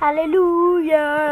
Hallelujah.